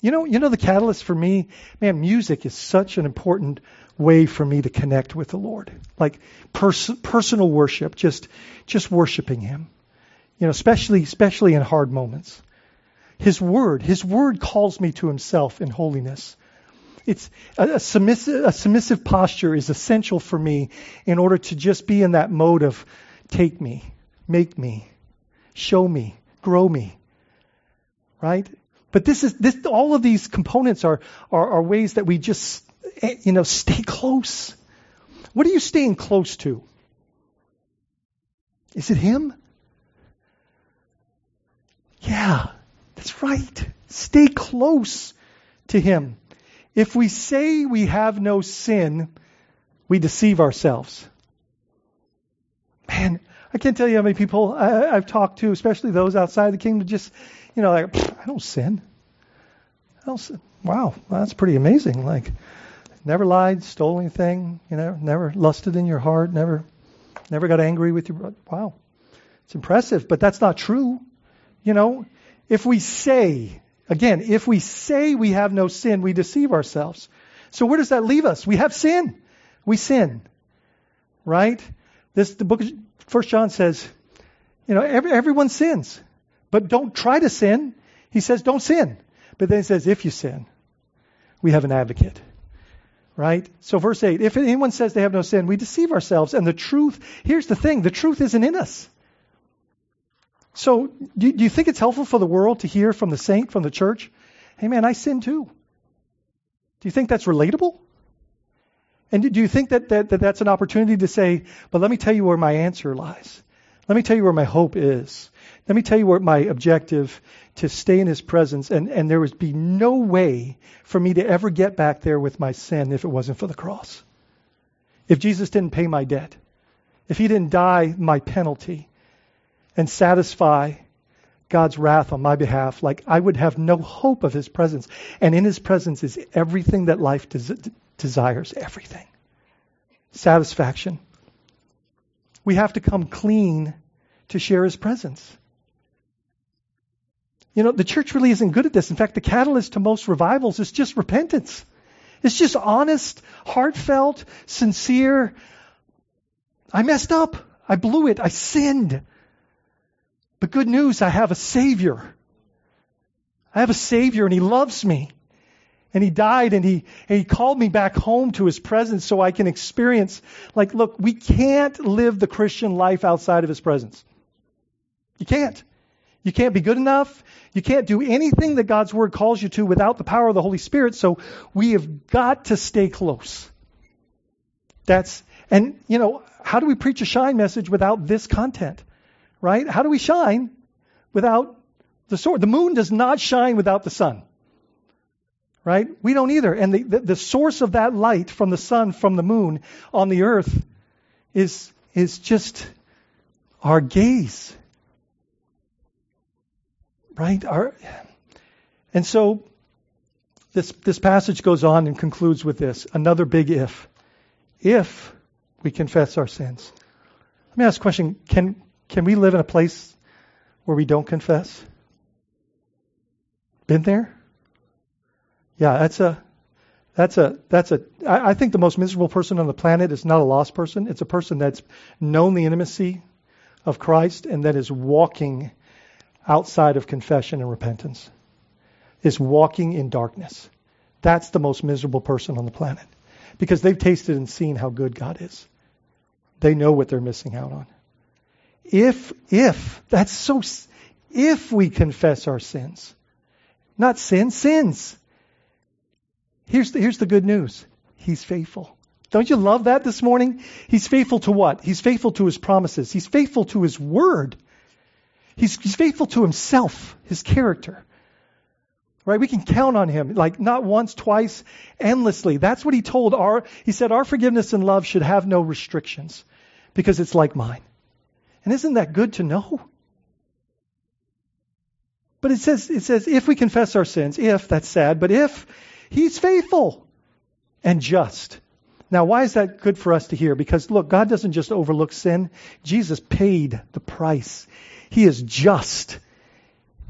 You know, you know the catalyst for me, man, music is such an important way for me to connect with the Lord. Like pers- personal worship, just just worshiping him. You know, especially especially in hard moments. His word, his word calls me to himself in holiness. It's a, a, submissive, a submissive posture is essential for me in order to just be in that mode of take me, make me, show me, grow me. Right? But this is this all of these components are, are, are ways that we just eh, you know stay close. What are you staying close to? Is it him? Yeah, that's right. Stay close to him. If we say we have no sin, we deceive ourselves. Man, I can't tell you how many people I, have talked to, especially those outside the kingdom, just, you know, like, I don't sin. I don't sin. Wow, that's pretty amazing. Like, never lied, stole anything, you know, never lusted in your heart, never, never got angry with your brother. Wow, it's impressive, but that's not true. You know, if we say Again, if we say we have no sin, we deceive ourselves. So where does that leave us? We have sin. We sin. Right? This the book of First John says, you know, every, everyone sins. But don't try to sin. He says don't sin. But then he says, if you sin, we have an advocate. Right? So verse 8, if anyone says they have no sin, we deceive ourselves. And the truth, here's the thing, the truth isn't in us. So, do, do you think it's helpful for the world to hear from the saint, from the church, hey man, I sin too? Do you think that's relatable? And do you think that, that, that that's an opportunity to say, but let me tell you where my answer lies? Let me tell you where my hope is. Let me tell you where my objective to stay in his presence. And, and there would be no way for me to ever get back there with my sin if it wasn't for the cross. If Jesus didn't pay my debt. If he didn't die my penalty and satisfy God's wrath on my behalf, like I would have no hope of his presence. And in his presence is everything that life des- desires, everything. Satisfaction. We have to come clean to share his presence. You know, the church really isn't good at this. In fact, the catalyst to most revivals is just repentance. It's just honest, heartfelt, sincere. I messed up. I blew it. I sinned. But good news, I have a Savior. I have a Savior and He loves me. And He died and He, and He called me back home to His presence so I can experience, like, look, we can't live the Christian life outside of His presence. You can't. You can't be good enough. You can't do anything that God's Word calls you to without the power of the Holy Spirit. So we have got to stay close. That's, and, you know, how do we preach a shine message without this content? Right? How do we shine without the sword? The moon does not shine without the sun, right? We don't either. And the, the, the source of that light from the sun, from the moon on the earth is, is just our gaze, right? Our, and so this, this passage goes on and concludes with this another big if. If we confess our sins. Let me ask a question. Can, can we live in a place where we don't confess? Been there? Yeah, that's a that's a that's a I, I think the most miserable person on the planet is not a lost person. It's a person that's known the intimacy of Christ and that is walking outside of confession and repentance. Is walking in darkness. That's the most miserable person on the planet. Because they've tasted and seen how good God is. They know what they're missing out on. If, if, that's so, if we confess our sins, not sin, sins. Here's the, here's the good news. He's faithful. Don't you love that this morning? He's faithful to what? He's faithful to his promises. He's faithful to his word. He's, he's faithful to himself, his character. Right? We can count on him, like not once, twice, endlessly. That's what he told our, he said our forgiveness and love should have no restrictions because it's like mine. And isn't that good to know? But it says, it says, if we confess our sins, if, that's sad, but if, he's faithful and just. Now, why is that good for us to hear? Because look, God doesn't just overlook sin. Jesus paid the price. He is just.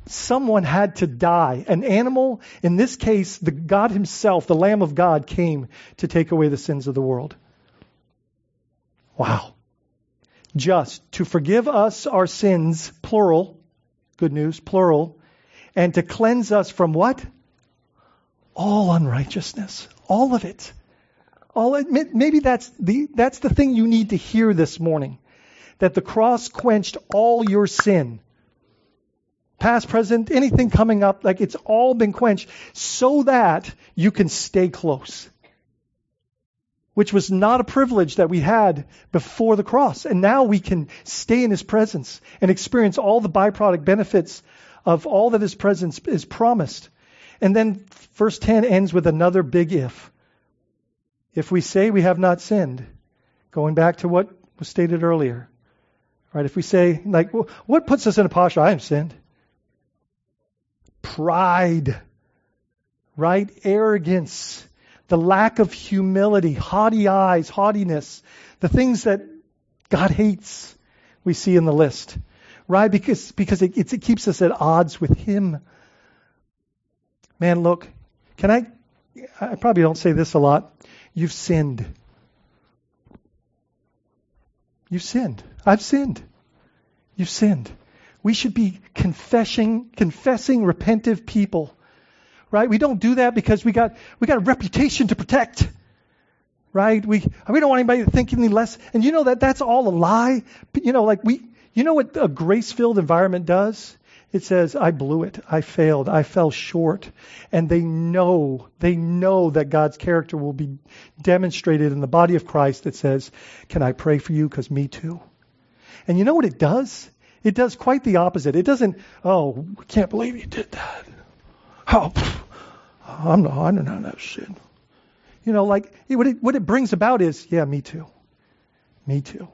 Someone had to die. An animal, in this case, the God himself, the Lamb of God, came to take away the sins of the world. Wow just to forgive us our sins, plural, good news, plural, and to cleanse us from what? All unrighteousness. All of it. All maybe that's the that's the thing you need to hear this morning. That the cross quenched all your sin. Past, present, anything coming up, like it's all been quenched so that you can stay close which was not a privilege that we had before the cross. And now we can stay in His presence and experience all the byproduct benefits of all that His presence is promised. And then verse 10 ends with another big if. If we say we have not sinned, going back to what was stated earlier, right? If we say, like, what puts us in a posture? I have sinned. Pride, right? Arrogance the lack of humility, haughty eyes, haughtiness, the things that God hates, we see in the list. Right? Because, because it, it keeps us at odds with Him. Man, look, can I, I probably don't say this a lot. You've sinned. You've sinned. I've sinned. You've sinned. We should be confessing, confessing repentive people right? We don't do that because we got we got a reputation to protect, right? We we don't want anybody to think any less. And you know that that's all a lie. You know, like we, you know what a grace-filled environment does? It says, I blew it. I failed. I fell short. And they know, they know that God's character will be demonstrated in the body of Christ that says, Can I pray for you? Because me too. And you know what it does? It does quite the opposite. It doesn't, oh, can't believe you did that. Oh, I'm not, I don't know that shit. You know, like what it, what it brings about is, yeah, me too. Me too.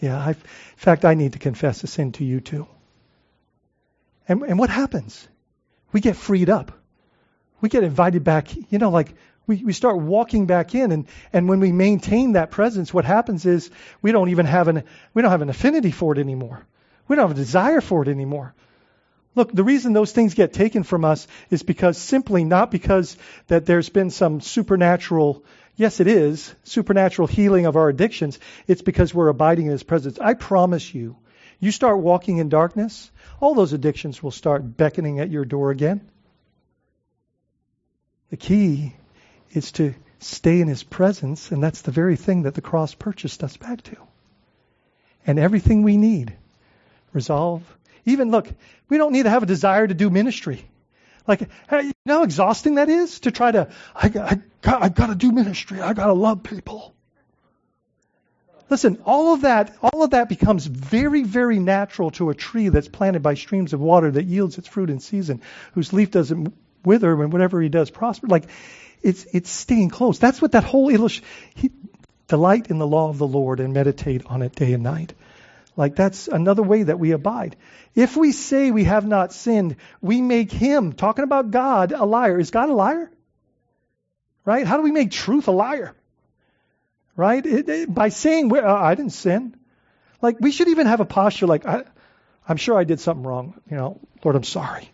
Yeah, I've, in fact, I need to confess a sin to you too. And, and what happens? We get freed up. We get invited back. You know, like we, we start walking back in, and, and when we maintain that presence, what happens is we don't even have an we don't have an affinity for it anymore. We don't have a desire for it anymore. Look, the reason those things get taken from us is because simply not because that there's been some supernatural, yes, it is, supernatural healing of our addictions. It's because we're abiding in His presence. I promise you, you start walking in darkness, all those addictions will start beckoning at your door again. The key is to stay in His presence, and that's the very thing that the cross purchased us back to. And everything we need, resolve, even look, we don't need to have a desire to do ministry. Like, hey, you know how exhausting that is to try to, I, I, I got to do ministry. I got to love people. Listen, all of that, all of that becomes very, very natural to a tree that's planted by streams of water that yields its fruit in season, whose leaf doesn't wither and whatever he does prosper. Like, it's it's staying close. That's what that whole illustration. Delight in the law of the Lord and meditate on it day and night. Like that's another way that we abide. If we say we have not sinned, we make him, talking about God, a liar. Is God a liar? Right? How do we make truth a liar? Right? It, it, by saying, uh, I didn't sin. Like, we should even have a posture like, I, I'm sure I did something wrong. You know, Lord, I'm sorry.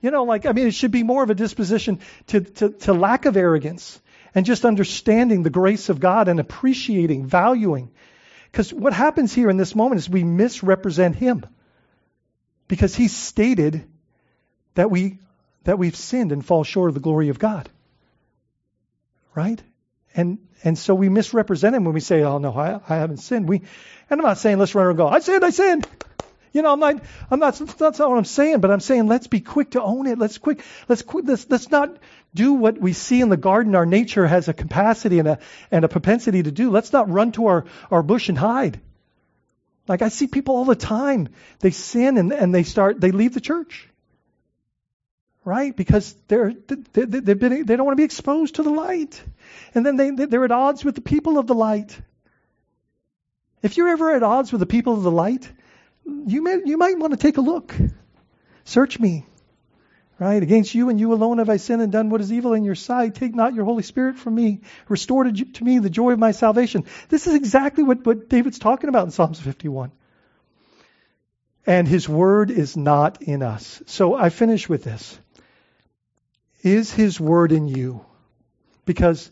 You know, like, I mean, it should be more of a disposition to, to, to lack of arrogance and just understanding the grace of God and appreciating, valuing because what happens here in this moment is we misrepresent him. Because he stated that we that we've sinned and fall short of the glory of God. Right? And and so we misrepresent him when we say, "Oh no, I, I haven't sinned." We, and I'm not saying let's run and go, "I sinned, I sinned." You know, I'm not, I'm not, that's not what I'm saying, but I'm saying let's be quick to own it. Let's quick, let's quick, let's, let's not do what we see in the garden. Our nature has a capacity and a, and a propensity to do. Let's not run to our, our bush and hide. Like I see people all the time. They sin and, and they start, they leave the church. Right? Because they're, they, they've been, they don't want to be exposed to the light. And then they, they're at odds with the people of the light. If you're ever at odds with the people of the light, you may, you might want to take a look. Search me. Right? Against you and you alone have I sinned and done what is evil in your sight. Take not your Holy Spirit from me. Restore to, me the joy of my salvation. This is exactly what, what David's talking about in Psalms 51. And his word is not in us. So I finish with this. Is his word in you? Because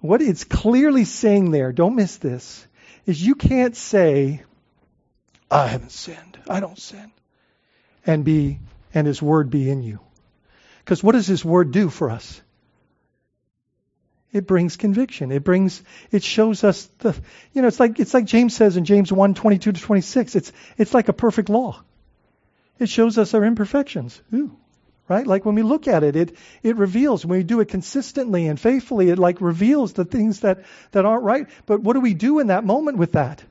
what it's clearly saying there, don't miss this, is you can't say, I haven't sinned. I don't sin. And be and his word be in you. Because what does his word do for us? It brings conviction. It brings it shows us the you know, it's like it's like James says in James 1, 22 to 26. It's it's like a perfect law. It shows us our imperfections. Ooh. Right? Like when we look at it, it it reveals when we do it consistently and faithfully, it like reveals the things that, that aren't right. But what do we do in that moment with that?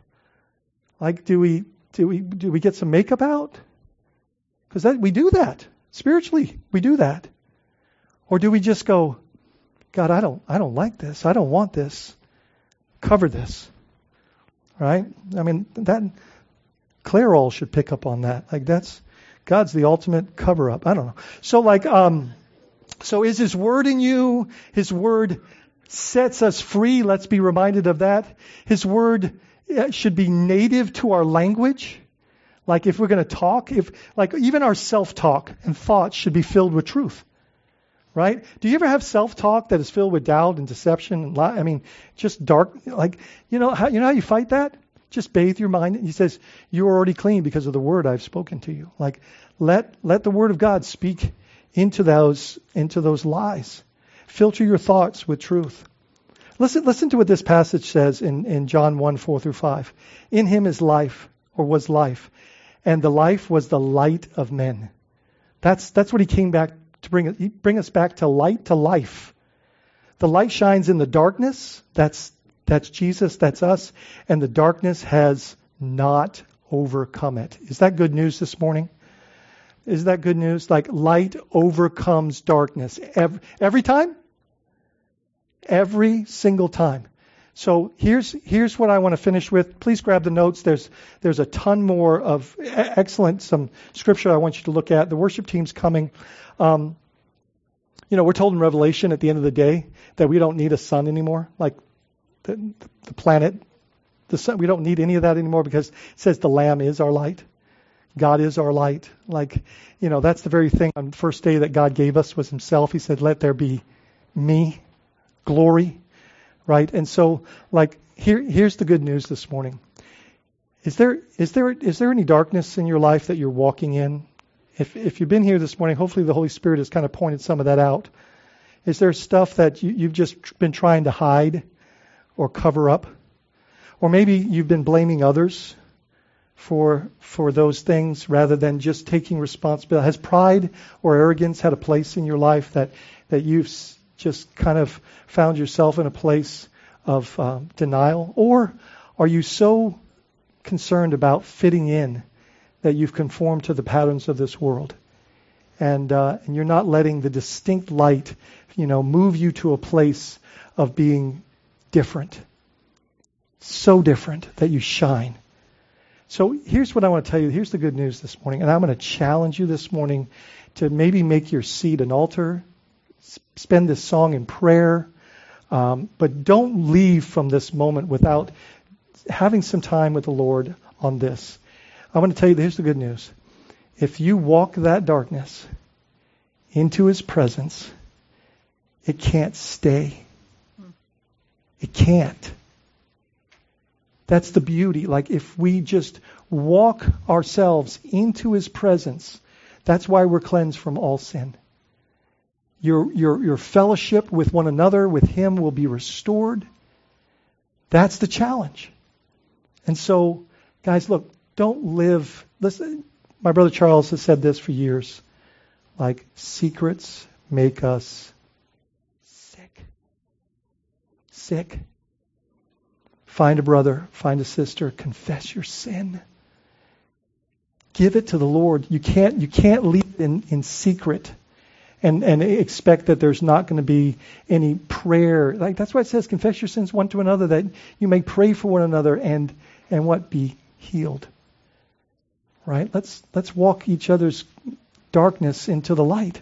Like do we do we do we get some makeup out? Because we do that spiritually. We do that, or do we just go, God, I don't I don't like this. I don't want this. Cover this, right? I mean that Clairol should pick up on that. Like that's God's the ultimate cover up. I don't know. So like um, so is His word in you? His word sets us free. Let's be reminded of that. His word should be native to our language. Like if we're going to talk, if like even our self-talk and thoughts should be filled with truth. Right? Do you ever have self-talk that is filled with doubt and deception and lie? I mean, just dark like you know how you know how you fight that? Just bathe your mind. He says, You're already clean because of the word I've spoken to you. Like let let the word of God speak into those into those lies. Filter your thoughts with truth. Listen, listen to what this passage says in, in John 1, 4 through 5. In him is life, or was life, and the life was the light of men. That's, that's what he came back to bring, bring us back to light, to life. The light shines in the darkness. That's, that's Jesus, that's us. And the darkness has not overcome it. Is that good news this morning? Is that good news? Like light overcomes darkness. Every, every time? every single time. So here's here's what I want to finish with. Please grab the notes. There's there's a ton more of excellent some scripture I want you to look at. The worship team's coming. Um, you know, we're told in Revelation at the end of the day that we don't need a sun anymore, like the, the planet, the sun. We don't need any of that anymore because it says the Lamb is our light. God is our light. Like, you know, that's the very thing on the first day that God gave us was himself. He said, let there be me, glory, right? And so, like, here, here's the good news this morning. Is there, is there, is there any darkness in your life that you're walking in? If, if you've been here this morning, hopefully the Holy Spirit has kind of pointed some of that out. Is there stuff that you, you've just been trying to hide or cover up? Or maybe you've been blaming others for for those things rather than just taking responsibility. Has pride or arrogance had a place in your life that that you've just kind of found yourself in a place of um, denial, or are you so concerned about fitting in that you've conformed to the patterns of this world. And, uh, and you're not letting the distinct light, you know, move you to a place of being different. So different that you shine. So here's what I want to tell you. Here's the good news this morning. And I'm going to challenge you this morning to maybe make your seat an altar, spend this song in prayer, um, but don't leave from this moment without having some time with the Lord on this. I want to tell you, here's the good news. If you walk that darkness into His presence, it can't stay. It can't. That's the beauty. Like if we just walk ourselves into His presence, that's why we're cleansed from all sin. Your, your, your fellowship with one another, with Him, will be restored. That's the challenge. And so, guys, look, don't live. Listen, my brother Charles has said this for years. Like, secrets make us sick. Sick. Find a brother, find a sister, confess your sin. Give it to the Lord. You can't, you can't leave in, in secret and, and expect that there's not going to be any prayer. Like that's why it says, confess your sins one to another, that you may pray for one another and and what be healed. Right? Let's let's walk each other's darkness into the light.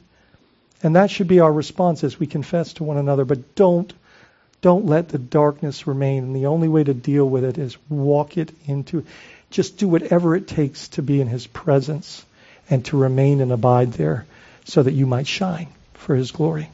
And that should be our response as we confess to one another. But don't don't let the darkness remain. And the only way to deal with it is walk it into just do whatever it takes to be in his presence and to remain and abide there so that you might shine for his glory.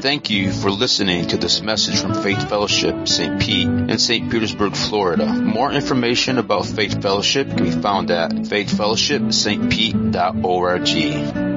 Thank you for listening to this message from Faith Fellowship St. Pete in St. Petersburg, Florida. More information about Faith Fellowship can be found at faithfellowshipstpete.org.